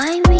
Why we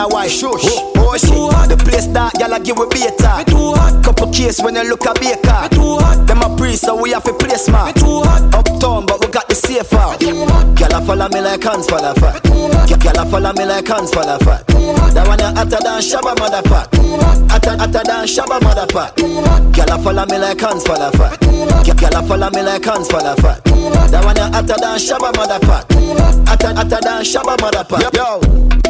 a wife. Shush. Oh, she. Too hot. The place that y'all give we beta. Me too hot. Couple case when you look a baker. Me too hot. Them a priest, so we have a place, man. Me too hot. Uptown, but we got the safe out. Y'all a follow me like hands follow fat. Y'all a follow me like hands follow fat. That one you hotter than Shabba mother pack. Hotter, hotter than Shabba mother pack. Y'all a follow me like hands follow fat. Y'all a follow me like hands follow fat. That one you hotter than Shabba mother pack. Hotter, hotter than Shabba mother pack. Yo.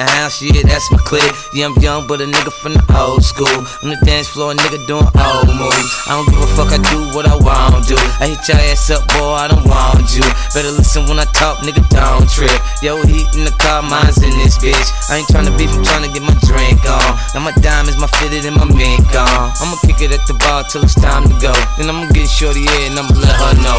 The house, yeah, that's my clique. Yeah, I'm young, but a nigga from the old school. On the dance floor, a nigga doing old moves. I don't give a fuck, I do what I want to. I hit your ass up, boy, I don't want you. Better listen when I talk, nigga, don't trip. Yo, heat in the car, mine's in this bitch. I ain't tryna beef, I'm tryna get my drink on. Now my diamonds, my fitted, and my mink on. I'ma kick it at the bar till it's time to go. Then I'ma get shorty in and I'ma let her know.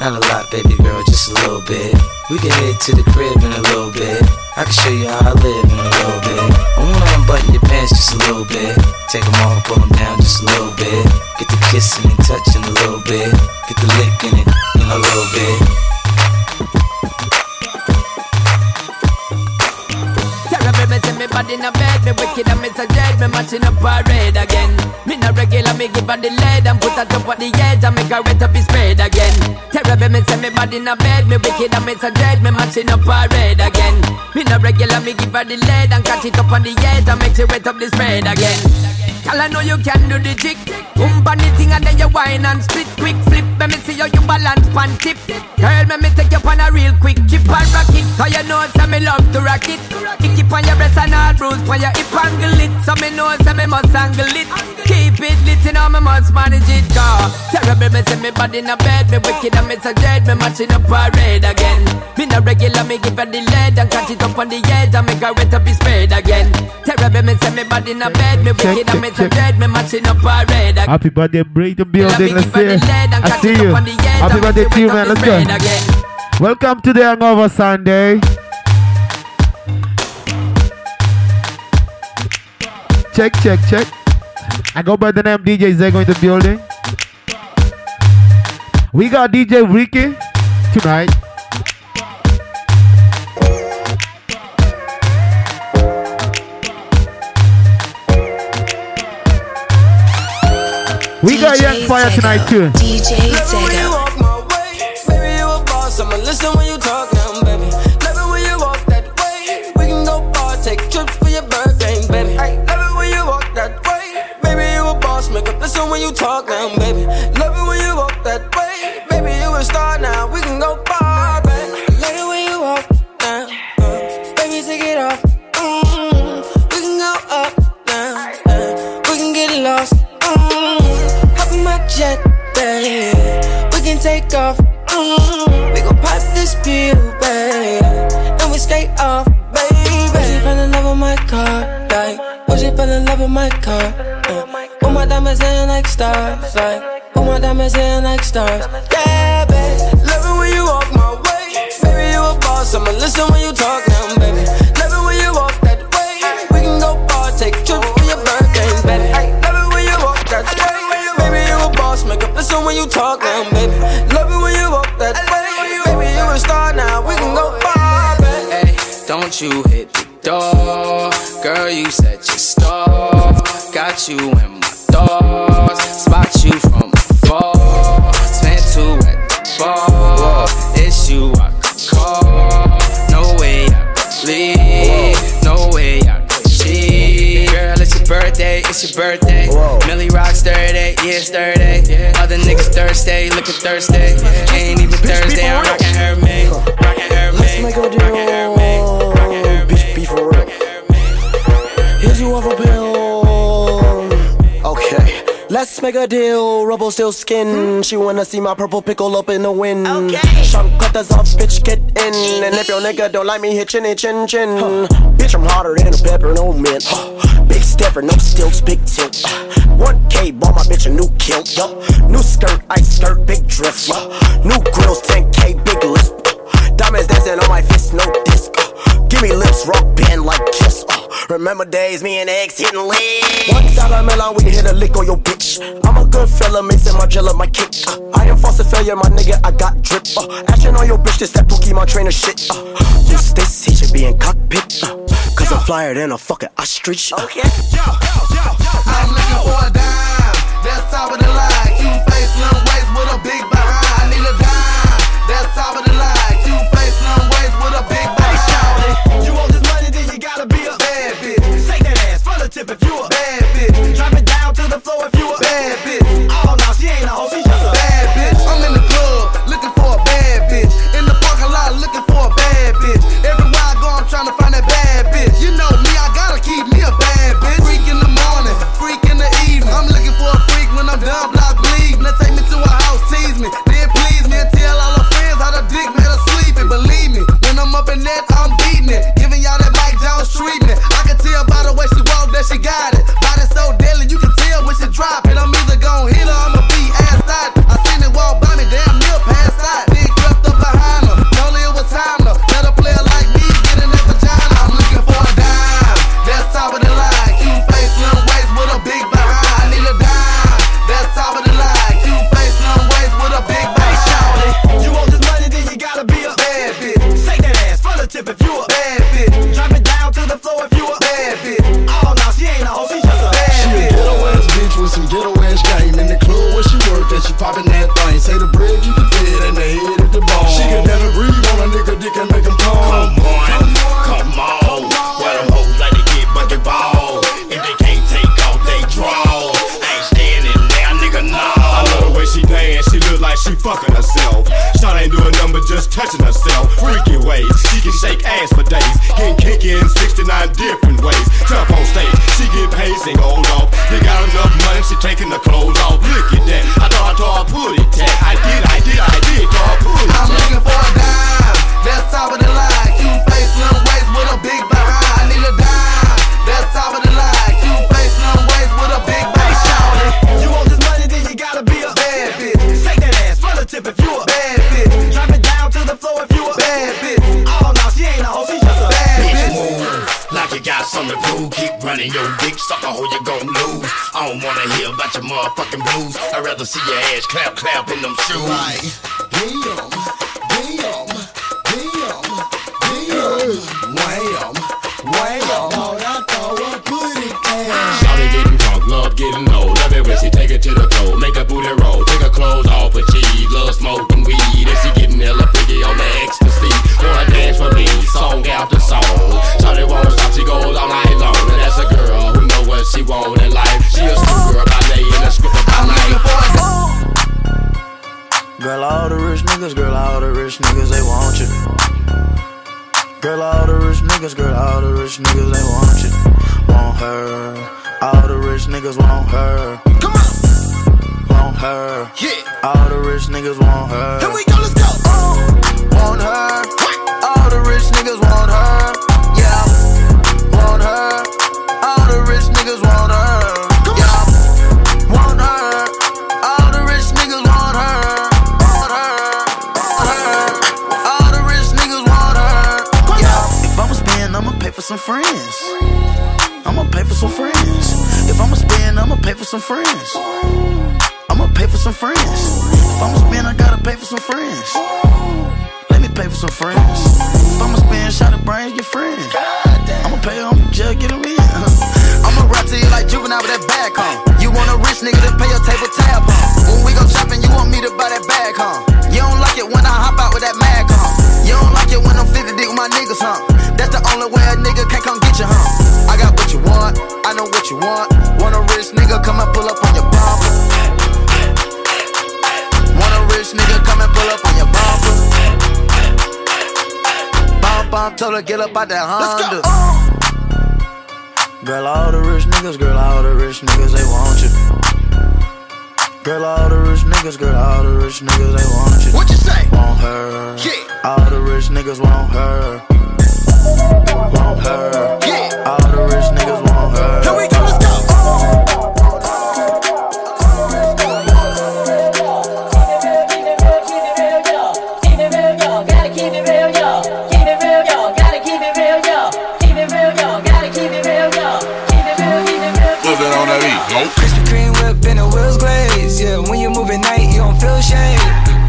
Not a lot, baby girl, just a little bit. We can head to the crib in a little bit. I can show you how I live in a little bit. I wanna unbutton your pants just a little bit. Take them off, pull them down just a little bit. Get the kissing and touching a little bit. Get the licking it in a little bit. See in a bed, me wicked and me so dead, me matching up parade again. Me no regular, me give her the lead and put her top of the edge and make her wet up his spade again. Terrible, me say me body in a bed, me wicked and me so dead, me matching up parade again. Me no regular, me give her the lead and catch it up on the edge and make she wet up the spade again. Girl, I know you can do the trick. Boom on the thing and then you whine and split quick flip. Let me see how you balance pan tip. Girl, let me take you on a real quick chip and rock it. Cause you know say me love to rock it. Kick it on your breast and all bruise on your hip angle it. So me know say me must angle it. Keep it lit, you know me must manage it. Cause terrible, me see me body in a bed. Me wicked and me so dead. Me matching up parade again. Me no regular, me give her the lead and catch it up on the edge and make her wet up his spade again. Terrible, me see me body in a bed. Me wicked and me so dead. Me matching up parade again. Happy birthday, break the building. Let's see. See you. Happy birthday to you, man. Let's go. Welcome to the Hangover Sunday. Check, check, check. I go by the name DJ Zego in the building. We got DJ Ricky tonight. We got Young Fire tonight too. DJ Love when you walk my way. Baby, you a boss. I'ma listen when you talk now, baby. Love it when you walk that way. We can go far, take trips for your birthday, baby. Ay, love it when you walk that way. Baby, you a boss. Make up listen when you talk now, baby. Love it when you walk that way. Baby. We can take off. Mm, we gon' pop this pill, baby. And we skate off, baby. Was you fell in love with my car? Like, was you fell in love with my car? Uh, all my diamonds in like stars, like, all my diamonds in like stars. Yeah, baby. Love it when you walk my way. Baby, you a boss. I'ma listen when you talk now, baby. When you talk now, baby. Love it when you walk that way. Baby, you a star now. We can go far, baby. Hey, don't you hit the door. Girl, you set your stall. Got you in my thoughts. Spot you from afar. Spent two at the bar. It's you I could call. No way I could leave. No way I could cheat. Girl, it's your birthday. It's your birthday. Millie rocks Thursday. Yeah, it's Thursday. Other niggas Thursday. Looking Thursday. Ain't even Thursday. I'm rocking her, man. Rocking her, man. make a Rocking her, man. Rocking her, Bitch, be for real. Here's you off a pill. Okay. Let's make a deal, rubble still skin. Hmm? She wanna see my purple pickle up in the wind. Okay. Sharp cutters off, bitch, get in. And if your nigga don't like me, hit chinny chin chin. Bitch, I'm harder than a pepper, no mint. Big stepper, no stilts, big tilt. 1K, bought my bitch a new kilt, yeah. New skirt, ice skirt, big drift, yeah. New grills, 10K, big lips, uh. Diamonds dancing on my fist, no disc. Uh. Give me lips, rock band like kiss. Uh. Remember days, me and X hitting licks. One dollar melon, we hit a lick on your bitch. I'm a good fella, mixing my gel my kick. Uh, I am false failure, my nigga, I got drip. Uh, action on your bitch, this that Pokemon trainer shit. Uh, this, this, he should be in cockpit. Uh, Cause I'm flyer than a fucking ostrich. Okay. Yo, yo, yo, I'm looking for a dime. That's top of the line. Cute face, little waist with a big behind. I need a dime. That's top of the line. some. That's the only way a nigga can come get you, huh? I got what you want, I know what you want. Want a rich nigga, come and pull up on your bumper. Want a rich nigga, come and pull up on your bumper. Bump, bump, told her get up out that Honda. Girl, all the rich niggas, girl, all the rich niggas, they want you. Girl, all the rich niggas, girl, all the rich niggas, they want you. What you say? Want her. Yeah. All the rich niggas want her want her. Yeah. All the Krispy Kreme whip and the wheels glaze. Yeah, when you move at night, you don't feel shame.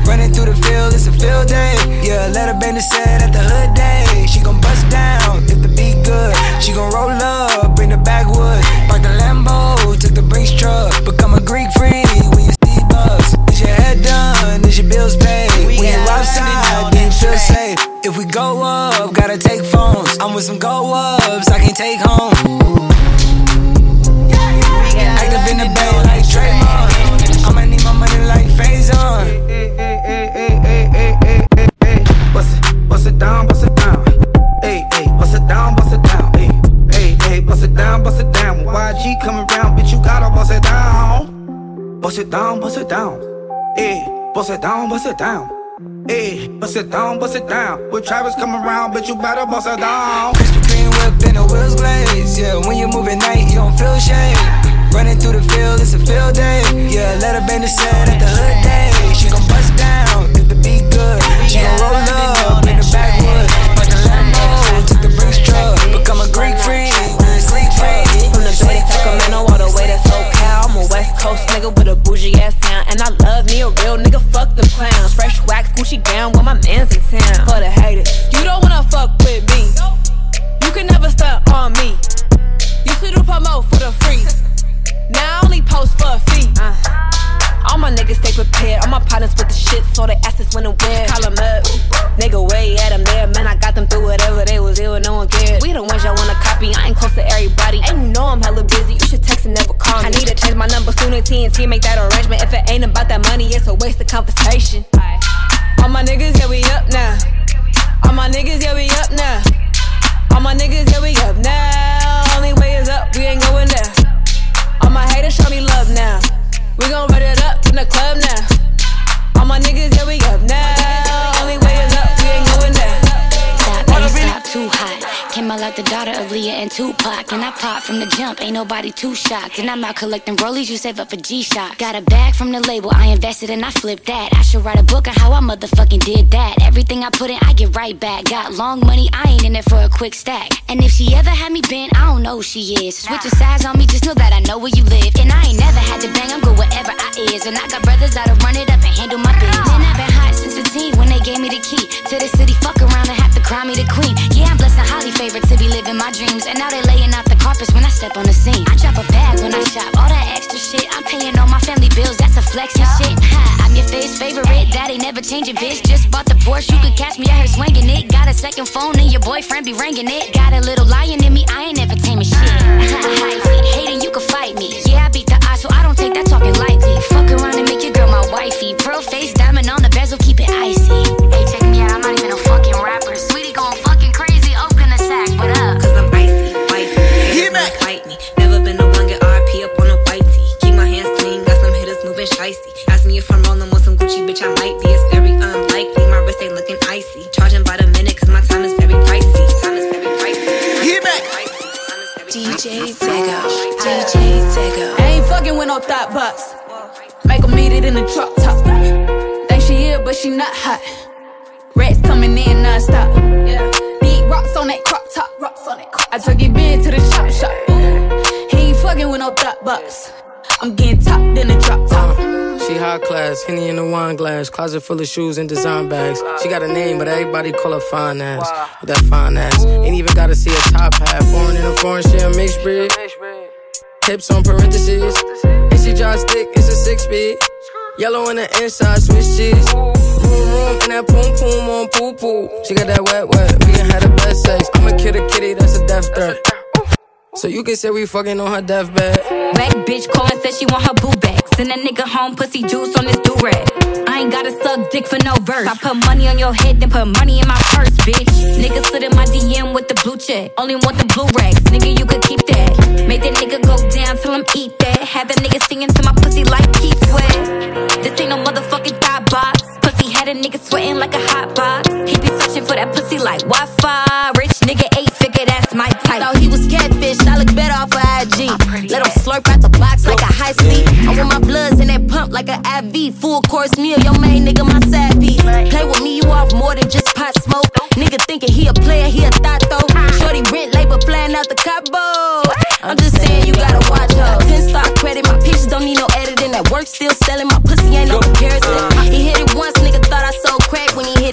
Running through the field, it's a field day. Yeah, let a bandit said at the hood day. She gon' roll up, bring the backwoods. Park the Lambo, took the Brinks truck. Become a Greek freak when you see bucks. Is your head done? Is your bills paid? When you outside, do you feel safe? If we go up, gotta take phones. I'm with some go ups, I can't take home. Bust it down, bust it down. Hey, bust it down, bust it down. Hey, bust it down, bust it down. When Travis come around, bitch, you better bust it down. Krispy Kreme whip and the wheels glaze. Yeah, when you move at night, you don't feel shade. Running through the field, it's a field day. Yeah, let her bend the set at the hood day. She gon' bust down if the beat good. She gon' roll up Coast nigga with a bougie ass sound. And I love me a real nigga, fuck them clowns. Fresh wax, Gucci gown when my man's in town. For the haters, you don't wanna fuck with me. You can never stunt on me. You should do promo for the free. Now I only post for a fee. Uh. All my niggas stay prepared. All my partners with the shit, so they asses when and where. Call them up. Nigga, way at them there. Man, I got them through whatever they was ill, no one cared. We the ones y'all wanna copy. I ain't close to everybody. And you know I'm hella busy. You should text and never call me. I need to change my number soon and TNT make that arrangement. If it ain't about that money, it's a waste of conversation. All my niggas, yeah, we up now. All my niggas, yeah, we up now. All my niggas, yeah, we up now. Only way is up, we ain't going down. All my haters show me love now. We gon' run it up in the club now. All my niggas, yeah, we up like the daughter of Leah and Tupac. And I popped from the jump, ain't nobody too shocked. And I'm out collecting rollies, you save up for G-Shock. Got a bag from the label, I invested and I flipped that. I should write a book on how I motherfucking did that. Everything I put in, I get right back. Got long money, I ain't in it for a quick stack. And if she ever had me bent, I don't know who she is. Switch your sides on me, just know that I know where you live. And I ain't never had to bang, I'm good wherever I is. And I got brothers that'll run it up and handle my business. And I've been hot since a teen when they gave me the key to the city. Fuck around and have to crown me the queen. Yeah, I'm blessed and highly favored to be living my dreams. And now they laying out the carpets when I step on the scene. I drop a bag when I shop. All that extra shit, I'm paying all my family bills. That's a flex and shit. Ha, I'm your face favorite. Daddy never changing, bitch. Just bought the Porsche. You could catch me out here swinging it. Got a second phone and your boyfriend be ringing it. Got a little lion in me. I ain't entertainment shit. Hyphy, hating, you can fight me. Yeah, I beat the odds, so I don't take that talking lightly. Fuck around and make your girl my wifey. Pearl face, some hitters shicey. Ask me if I'm rolling with some Gucci, bitch, I might be. It's very unlikely. My wrist ain't looking icy. Charging by the minute, cause my time is very pricey. Time is very pricey. Get back. DJ Tego. DJ Tego. I ain't fucking with no thought box. Make 'em meet it in the truck top. Think she here, but she not hot. Rats coming in non-stop. Yeah. Big rocks on that crop top. Rocks on that crop. I took it big to the chop shop. He ain't fucking with no thought box. I'm getting top in the drop top. Uh, she high class, Henny in the wine glass, closet full of shoes and design bags. She got a name, but everybody call her fine ass. With that fine ass, ain't even gotta see a top hat. Foreign in a foreign, she a mixed breed. Hips on parentheses, and she drive stick, it's a six speed. Yellow on the inside, Swiss cheese. Boom room and that poom poom on poo poo. She got that wet wet, we can have the best sex. I'm a kid a kitty, that's a death threat. So you can say we fucking on her deathbed. Bad bitch calling said she want her boo back. Send a nigga home, pussy juice on this do rag. I ain't gotta suck dick for no verse. I put money on your head, then put money in my purse, bitch. Nigga slid in my DM with the blue check. Only want the blue racks, nigga, you could keep that. Make that nigga go down till him eat that. Have that nigga singing to my pussy like Keith Sweat. This ain't no motherfucking thought box. Pussy had a nigga sweating like a hot box. He be searching for that pussy like Wi-Fi. Rich nigga, eight figure, that's my type. Thought he was catfish, I look better off of IG. Let him slurp out the box like a high C. I want my bloods in that pump like an IV. Full course meal, your main nigga, my side piece. Play with me, you off more than just pot smoke. Nigga thinking he a player, he a thought though. Shorty rent labor flying out the cabo. I'm just saying you gotta watch her. work, still selling my pussy, ain't no comparison. Uh.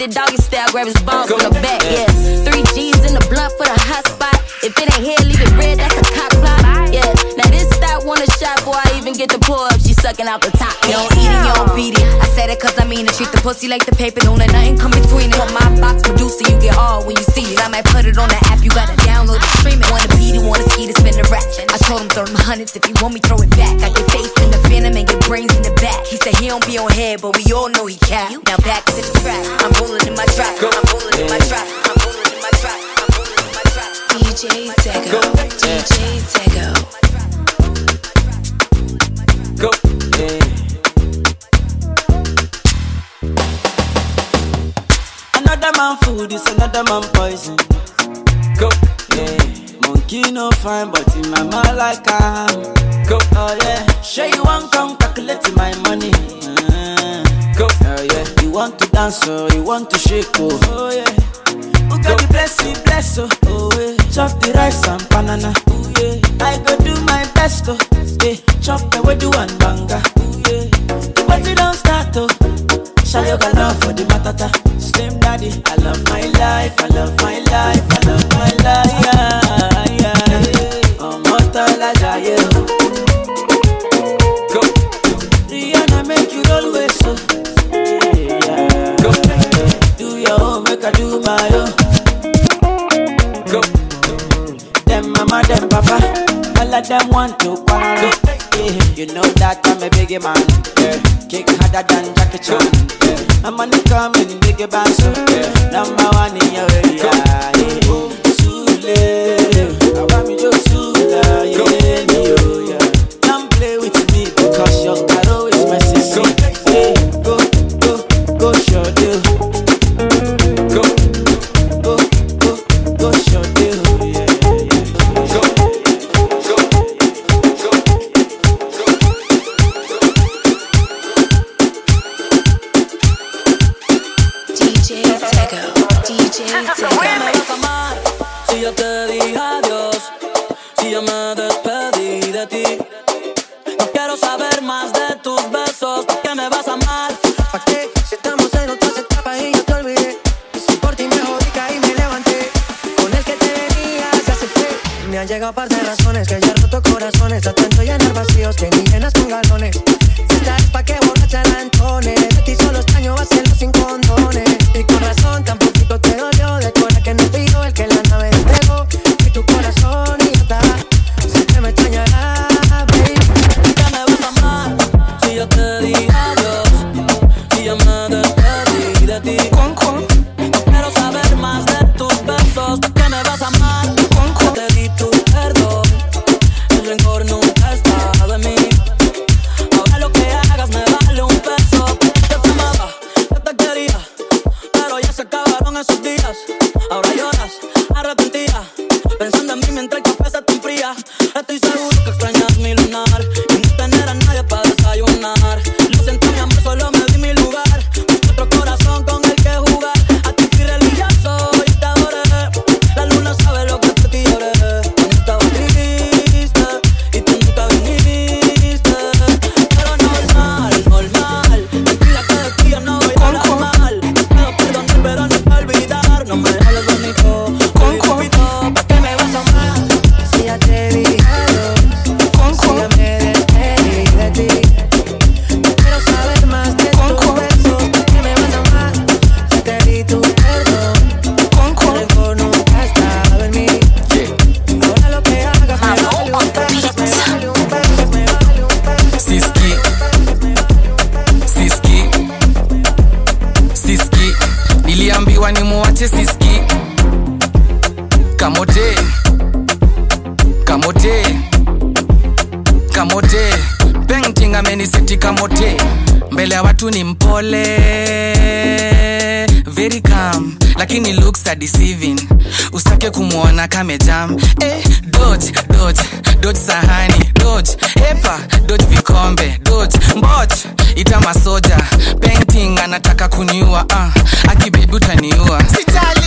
Doggy style, grab his balls from the back, yeah. Three G's in the blunt for the hot spot. If it ain't here, leave it red, that's a cop block. Yeah, now this stop want a shot before I even get the pour up. She sucking out the top. You don't eat it, you don't beat it. I said it cause I mean it. Treat the pussy like the paper, don't let nothing come between it. On my box producer, you get all when you see it. I might put it on the app, you gotta download it, stream it. Wanna beat it, wanna I told him throw them hundreds if you want me, throw it back. I get face in the venom and get brains in the back. He said he don't be on head, but we all know he cap. Now back to the track. I'm rolling in my trap. I'm rolling in my trap. I'm rolling in my trap. I'm rolling in my trap. DJ Tego. DJ Tego. Go. Another man food is another man poison. Go. Yeah. No fine, but in my mind like I am. Go. Oh yeah. Sure you want come calculate my money. Uh, go. Oh yeah. You want to dance or you want to shake oh. Oh yeah. Who got the blessing, bless oh. Oh yeah. Chop the rice and banana. Oh yeah. I go do my best oh. Yeah. Chop the way do one banga. Oh yeah. The party don't start oh. Shayo love for the matata. Slim daddy, I love my life, I love my life, I love my life. Yeah. Want to quarrel. Yeah. You know that I'm a biggie man. Yeah. Kick harder than Jackie Chan. Yeah. I'm on the coming biggie band, so yeah. Kamote. Kamote. Painting ameniseti kamote. Mbele ya watu ni mpole. Very calm Lakini looks are deceiving. Usitake kumwona kamejam eh, Dodge, dodge, dodge sahani. Dodge, hepa dodge vikombe. Dodge, mboch, ita masoja. Painting anataka kuniua uh, Akibebi utaniua. Sitali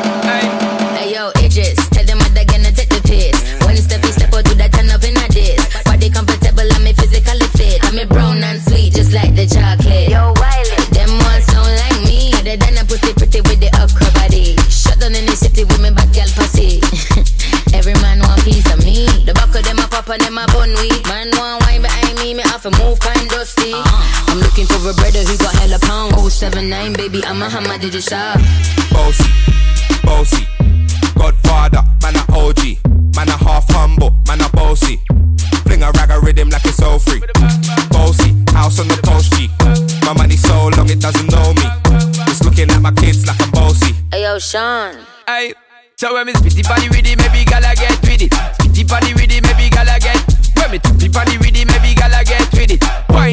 Behind me, me have to move kind dusty. I'm looking for a brother who got hella pound. 079, baby, I'm a hammer, did you shop? Bossy, bossy. Godfather, man a OG. Man a half humble, man a bossy. Fling a rag a rhythm like it's all free. Bossy, house on the post G. My money so long it doesn't know me. It's looking at my kids like I'm bossy. Hey yo, Sean. Hey, so when me spitty body with it, maybe gala get with it. Spitty body with it, maybe gala get. When me tippy body with it, maybe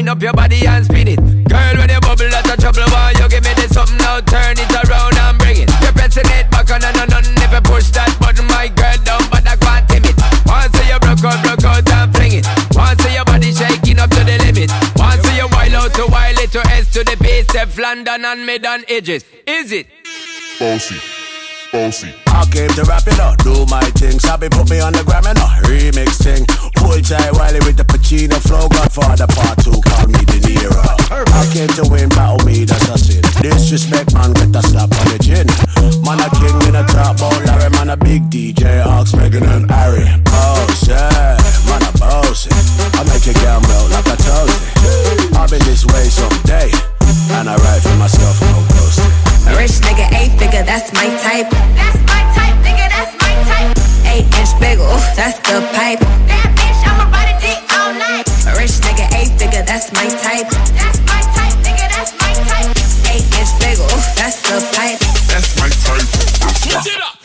Wind up your body and spin it. Girl, when you bubble, that's a trouble. Why you give me this something now? Turn it around and bring it. You're pressing it back on and on and if you push that button, my girl down, but I can't tame it. Once you broke out, broke out and fling it. Once your body shaking up to the limit. Once you wild out to wild it to S to the base, London and mid on edges. Is it? Bossy, bossy. I came to rap it up, do my thing. Sabi put me on the gram and a remix thing. Hold tight Wiley with the Pacino flow. Godfather part two, call me De Niro. I came to win, battle me, that's a sin. Disrespect, man, get a slap on the chin. Man, a king in a top ball, oh, Larry, man, a big DJ, Ox, Megan and Harry. Boss, yeah, man, a boss. I make a girl melt like a toasty. I'll be this way someday. And I write for myself, no ghosting. A rich nigga, eight figure, that's my type. That's my type, nigga, that's my type. Eight inch bagel, ooh, that's the pipe. That bitch, I'ma ride a dick all night. A rich nigga, eight figure, that's my type. That's my type, nigga, that's my type. Eight inch bagel, ooh, that's the pipe. That's my type. Bust down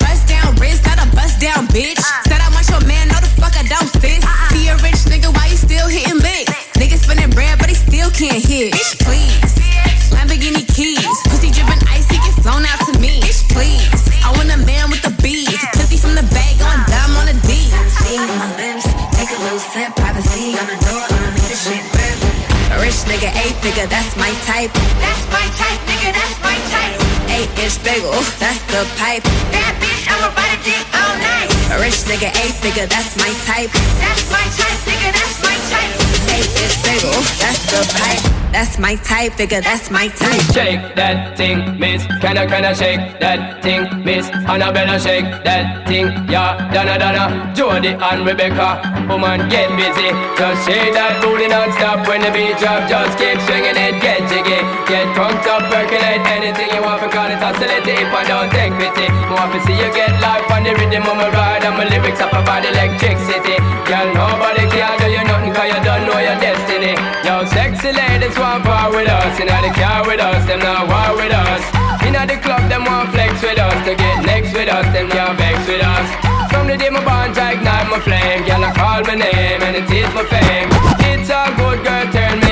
the pipe. That bitch, I'ma ride a dick all night. A rich nigga, eight figure, that's my type. That's my type, nigga, that's my type. Eight inch bagel, that's the pipe. That's my type, figure, that's my type. Shake that thing, miss. Can I, can I shake that thing, miss? Annabella, shake that thing, yeah. Donna, Donna, Jody and Rebecca. Woman, get busy. Just shake that booty non-stop when the beat drop. Just keep swinging it, get jiggy. Get drunk up, percolate anything you want. For call it oscillate if I don't take pity. Want to see you get life on the rhythm of my ride. And my lyrics up about electricity. Girl, nobody can do you nothing cause you don't know your destiny. Yo, sexy ladies want power with us. Inna the car with us, them not war with us. Inna the club, them want flex with us. To get next with us, them can't vex with us. From the day my bond, I ignite my flame. Girl, I call my name and it is my fame. It's a good girl, turn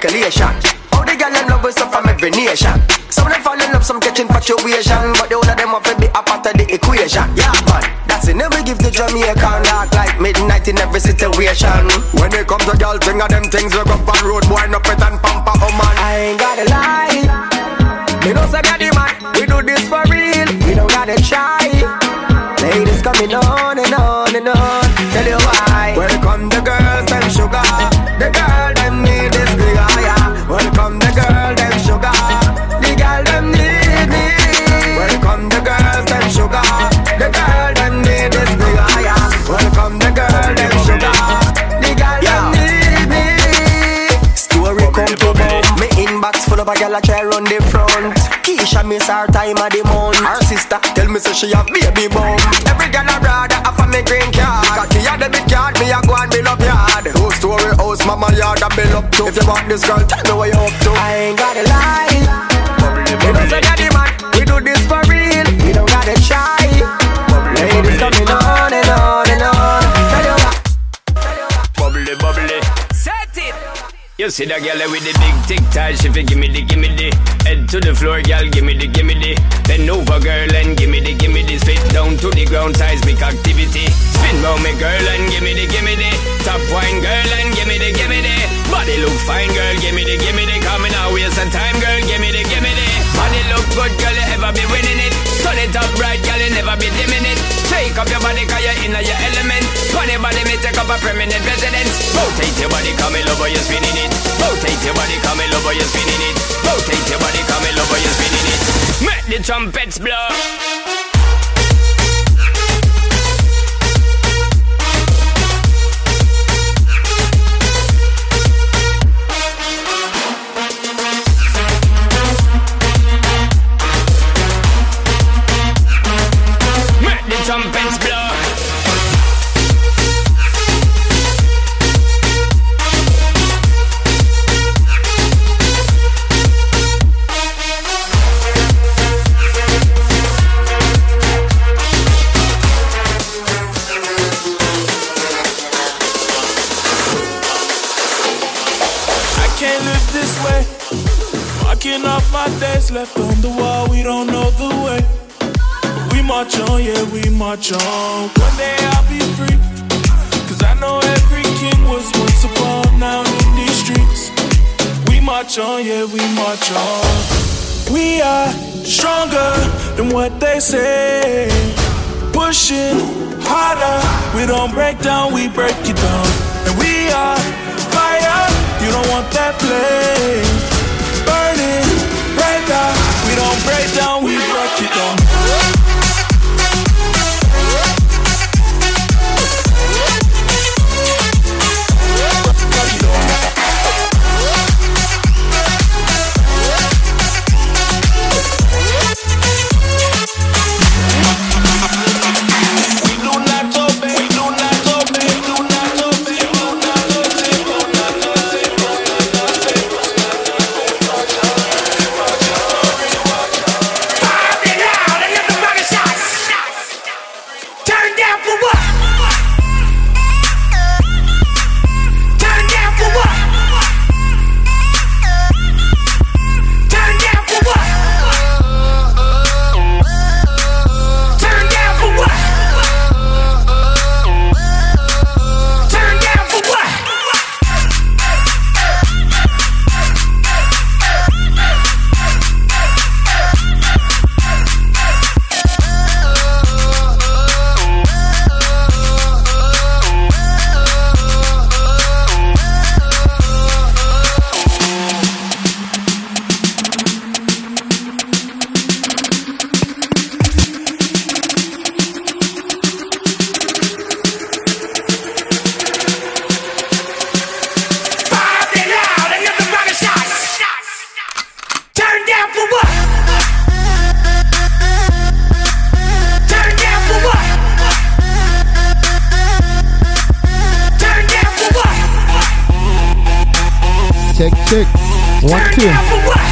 calculation. All the girl them love us up from every nation. Some of them fall in love, some catch infatuation, but the whole of them have to be a part of the equation. Yeah, man, that's it. Never give the Jamaican dark like midnight in every situation. When it comes to girl, thing them things we go on road, boy, no pet and pamper, oh man. I ain't gotta lie. Girl a try run the front. Keisha miss her time of the month. Her sister tell me say she have baby bum. Every girl a brother a me green card. Cocky a debit card, me a go and build up yard. Whole story house, mama yard a build up to. If you want this girl, tell me what you up to. I ain't gotta lie. You see that girl with the big tic tac, she fi gimme the gimme the. Head to the floor, girl, gimme the gimme the. Bend over, girl, and gimme the gimme the. Spit down to the ground, seismic activity. Spin round me, girl, and gimme the gimme the. Top wine, girl, and gimme the gimme the. Body look fine, girl, gimme the gimme the. Coming out, waste some time, girl, gimme the gimme the Body look good, girl, you ever be winning it. Turn it up right, girl, you never be dimming it. Take up your body, cause you're in your element. Funny body, me take up a permanent residence. Rotate your body, come in over, you're spinning it. Rotate your body, come in over, you're spinning it. Rotate your body, come in over, you're spinning it. Make the trumpets blow left on the wall, we don't know the way. We march on, yeah, we march on. One day I'll be free. Cause I know every king was once upon now in these streets. We march on, yeah, we march on. We are stronger than what they say. Pushing harder, we don't break down, we break it down. And we are fire, you don't want that flame. Burning, we don't break down,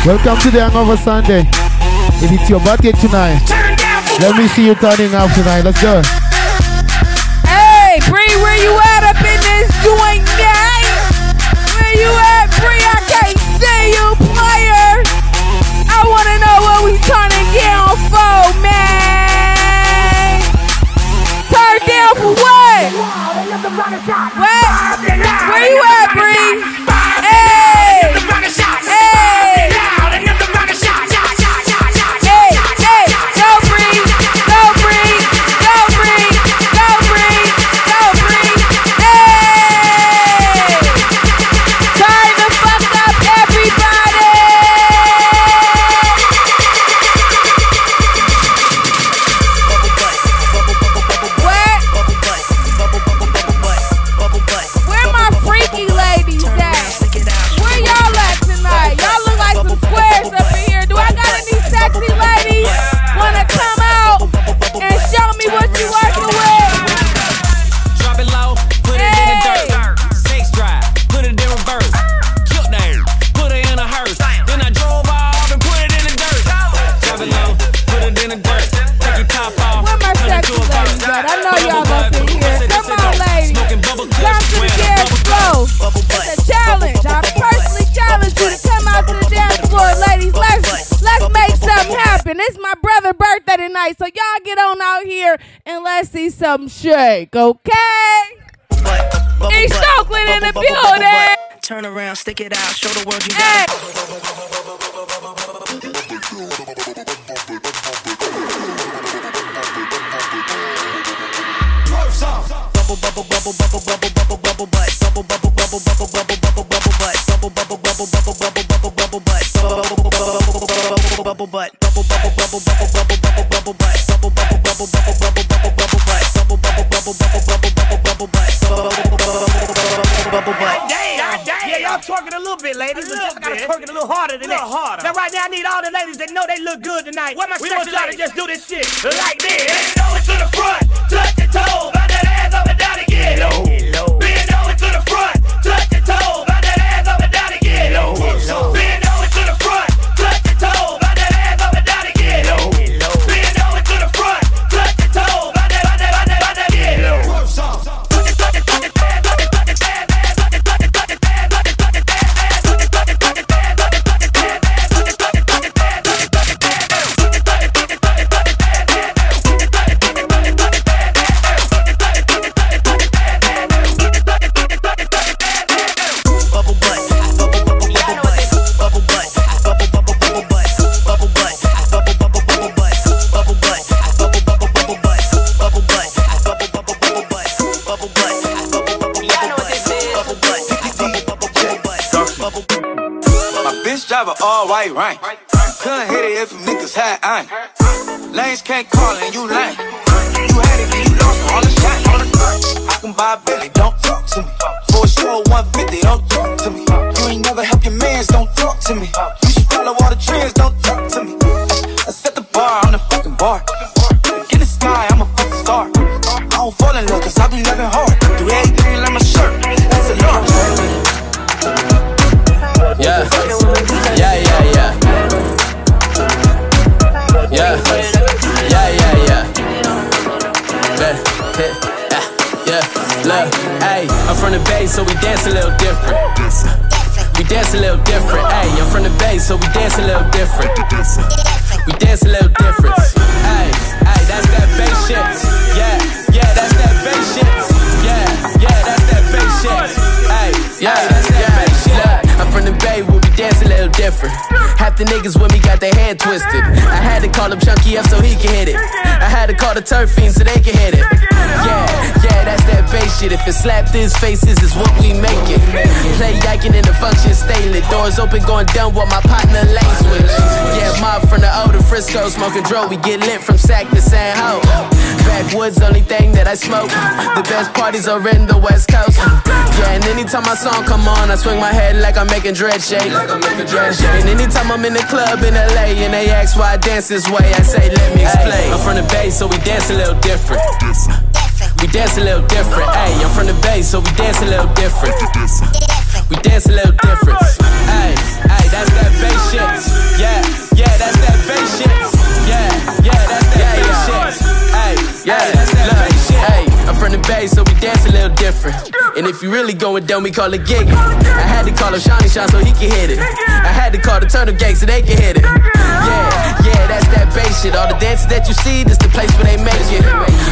Welcome to the Hangover Sunday. If it's your birthday tonight, let me see you turning up tonight. Let's go. Hey, Bree, where you at up in this joint, gang? Where you at, Bree? I can't see you, player. I wanna know what we trying to get on for, man. Turn down for what? What? Some shake, okay? East Oakland in the building. Turn around, stick it out, show the world you got. Hey, I'm from the Bay, so we dance a little different. We dance a little different. Hey, I'm from the Bay, so we dance a little different. We dance a little different. Hey, hey, that's that Bay shit. Yeah, yeah, that's that Bay shit. Yeah, yeah, that's that Bay shit. Hey, yeah, that's that Bay shit. I'm from the Bay, where we dance a little different. Half the niggas with me got their hand twisted. I had to call him Chunky up so he can hit it. I had to call the turf fiend so they can hit it. Yeah, yeah, that's that bass shit. If it slapped his faces, is what we make it. Play yiking in the function, stay lit. Doors open, going down while my partner lane switch. Yeah, mob from the older Frisco, smoking dro. We get lit from sack to San Ho. Backwoods, only thing that I smoke. The best parties are in the West Coast. Yeah, and anytime my song come on, I swing my head like I'm making dread shake. And anytime I'm in the club in LA and they ask why I dance this way, I say, let me explain. I'm from the Bay, so we dance a little different. We dance a little different. Hey, I'm from the Bay, so we dance a little different. We dance a little different. Hey, hey, that's that bass shit. Yeah, yeah, that's that bass shit. Yeah, yeah, that's that bass shit. Hey, yeah, that's that so we dance a little different. And if you really going down, we call it gig. I had to call him Shawnee Sean so he can hit it. I had to call the Turnip Gang so they can hit it. Yeah, yeah, that's that bass shit. All the dances that you see, this the place where they make it.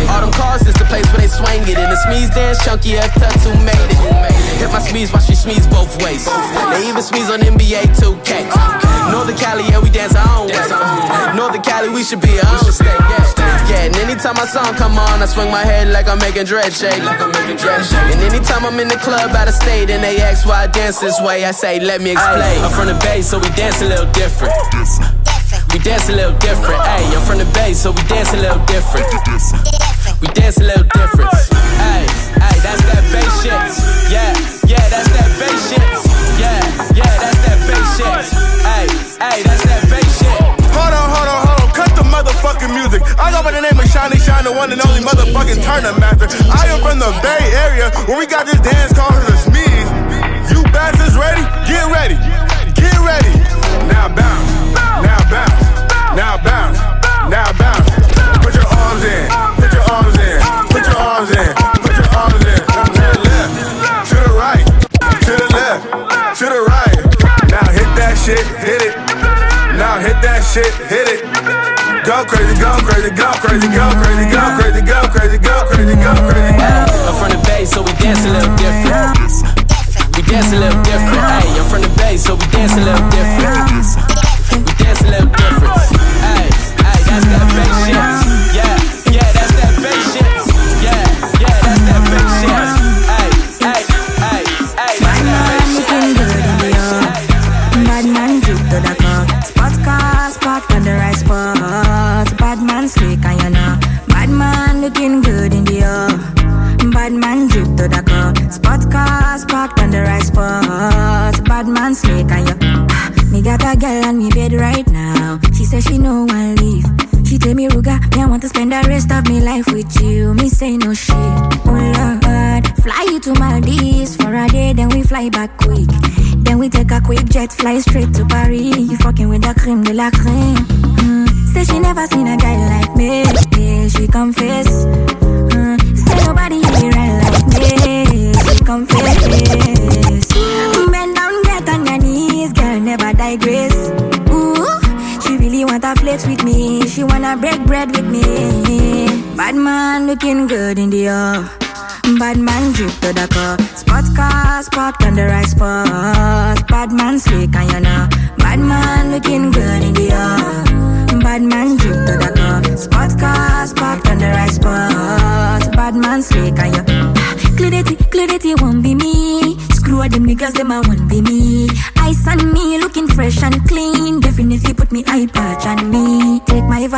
All them cars, this the place where they swing it. And the Smeeze dance, Chunky F Tuts who made it. Hit my Smeeze, watch me Smeeze both ways. They even Smeeze on NBA 2K. Northern Cali, yeah, we dance our own way. Northern Cali, we should be our own state, yeah. Yeah, and anytime my song come on, I swing my head like I'm making dread shake. Like I'm making dread. And anytime I'm in the club out of state and they ask why I dance this way, I say, let me explain. I'm from the Bay, so we dance a little different. We dance a little different. Hey, I'm from the Bay, so we dance a little different. We dance a little different. Hey, that's that bass shit. Yeah, yeah, that's that bass shit. Yeah, yeah, that's that bass shit. Hey, hey, that's that bass shit. Hold on, hold on, hold on. Cut the motherfucking music. I go by the name of Shiny Shine, the one and only motherfucking Turner Master. I am from the Bay Area where we got this dance called the Smeeze. You bastards ready? Get ready. Get ready. Now bounce. Now bounce. Now bounce. Now bounce. Put your arms in. Shit. Hit it. Now hit that shit, hit it. Go crazy, go crazy, go crazy, go crazy, go crazy, go crazy, go crazy, go crazy. I'm from the bay, so we dance a little different. We dance a little different. Hey, I'm from the bay, so we dance a little different.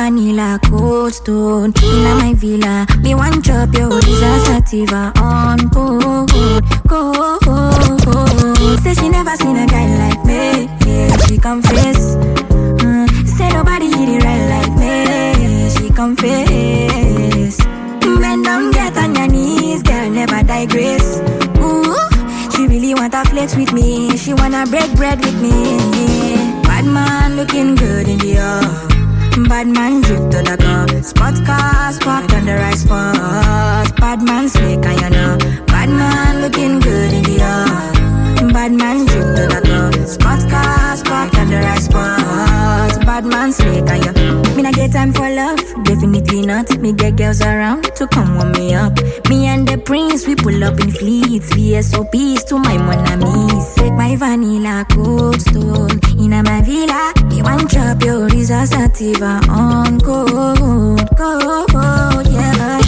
Vanilla cold stone in my villa. Me one drop your sativa on cold, cold. Say she never seen a guy like me. Yeah, she confess. Mm, say nobody hit it right like me. She confess. Bend down, get on your knees, girl, never digress. Ooh, she really wanna flex with me. She wanna break bread with me. Bad man looking good in the air. Bad man drip to the cup. Spot car, parked on the right spot. Bad man slick and you know. Bad man looking good in the air. Bad man drip to the cup. Spot car, parked Bad man slick and you. Me not get time for love, definitely not. Me get girls around to come warm me up. Me and the prince, we pull up in fleets. VSOPs to my monamis. Take my vanilla cold stone in a my villa. Me one drop your Risa sativa on cold, cold, yeah.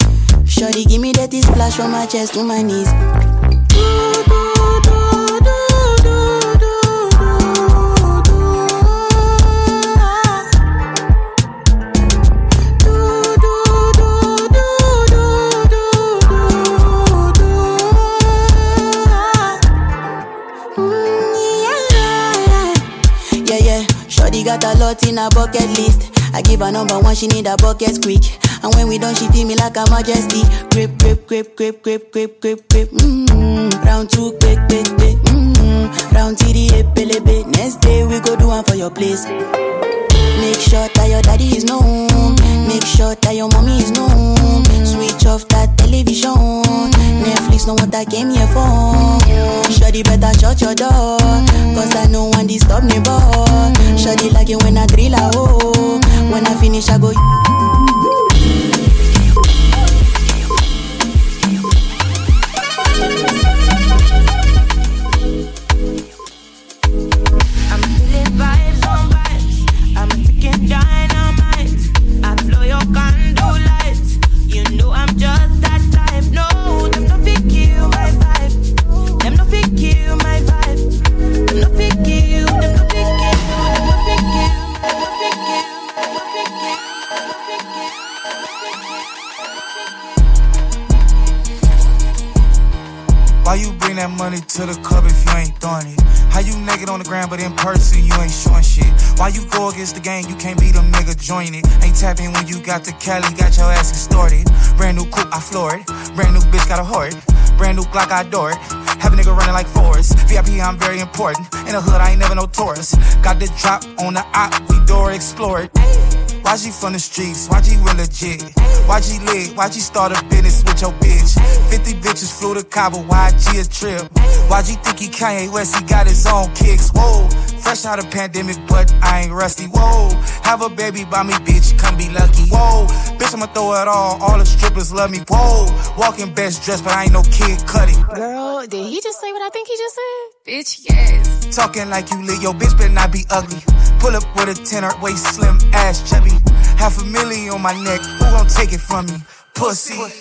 Shorty give me that splash from my chest to my knees. Mm, Shorty got a lot in her bucket list. I give her number one, she need a bucket quick. And when we done, she feel me like a majesty. Grip, grip, grip, grip, grip, grip, grip, grip. Mm-hmm. Round two, quick, quick, quick. Mm-hmm. Round three. Next day we go do one for your place. Make sure that your daddy is known. Make sure that your mommy is known. Switch off that television. Netflix know what I came here for. Shorty better shut your door. Cause I know one disturb me, boy. Shorty like it when I drill a hole. When I finish, I go. When you got the Cali, got your ass extorted. Brand new coupe, I floor it. Brand new bitch, got a hoard. Brand new Glock, I adore it. Have a nigga running like Forrest. VIP, I'm very important. In the hood, I ain't never no tourist. Got the drop on the op, we door explore it. YG from the streets, YG real legit. YG lit, YG start a business with your bitch. 50 bitches flew to Cabo, YG a trip. YG think he Kanye West, he got his own kicks. Whoa, fresh out of pandemic, but I ain't rusty. Whoa, have a baby by me, bitch, come be lucky. Whoa, bitch, I'ma throw it all, all the strippers love me. Whoa, walking best dressed, but I ain't no kid cutting. Girl, did he just say what I think he just said? Bitch, yes. Talking like you lit, yo, bitch better not be ugly. Pull up with a tenor, waist slim, ass chubby. Half a million on my neck, who gon' take it from me? Pussy.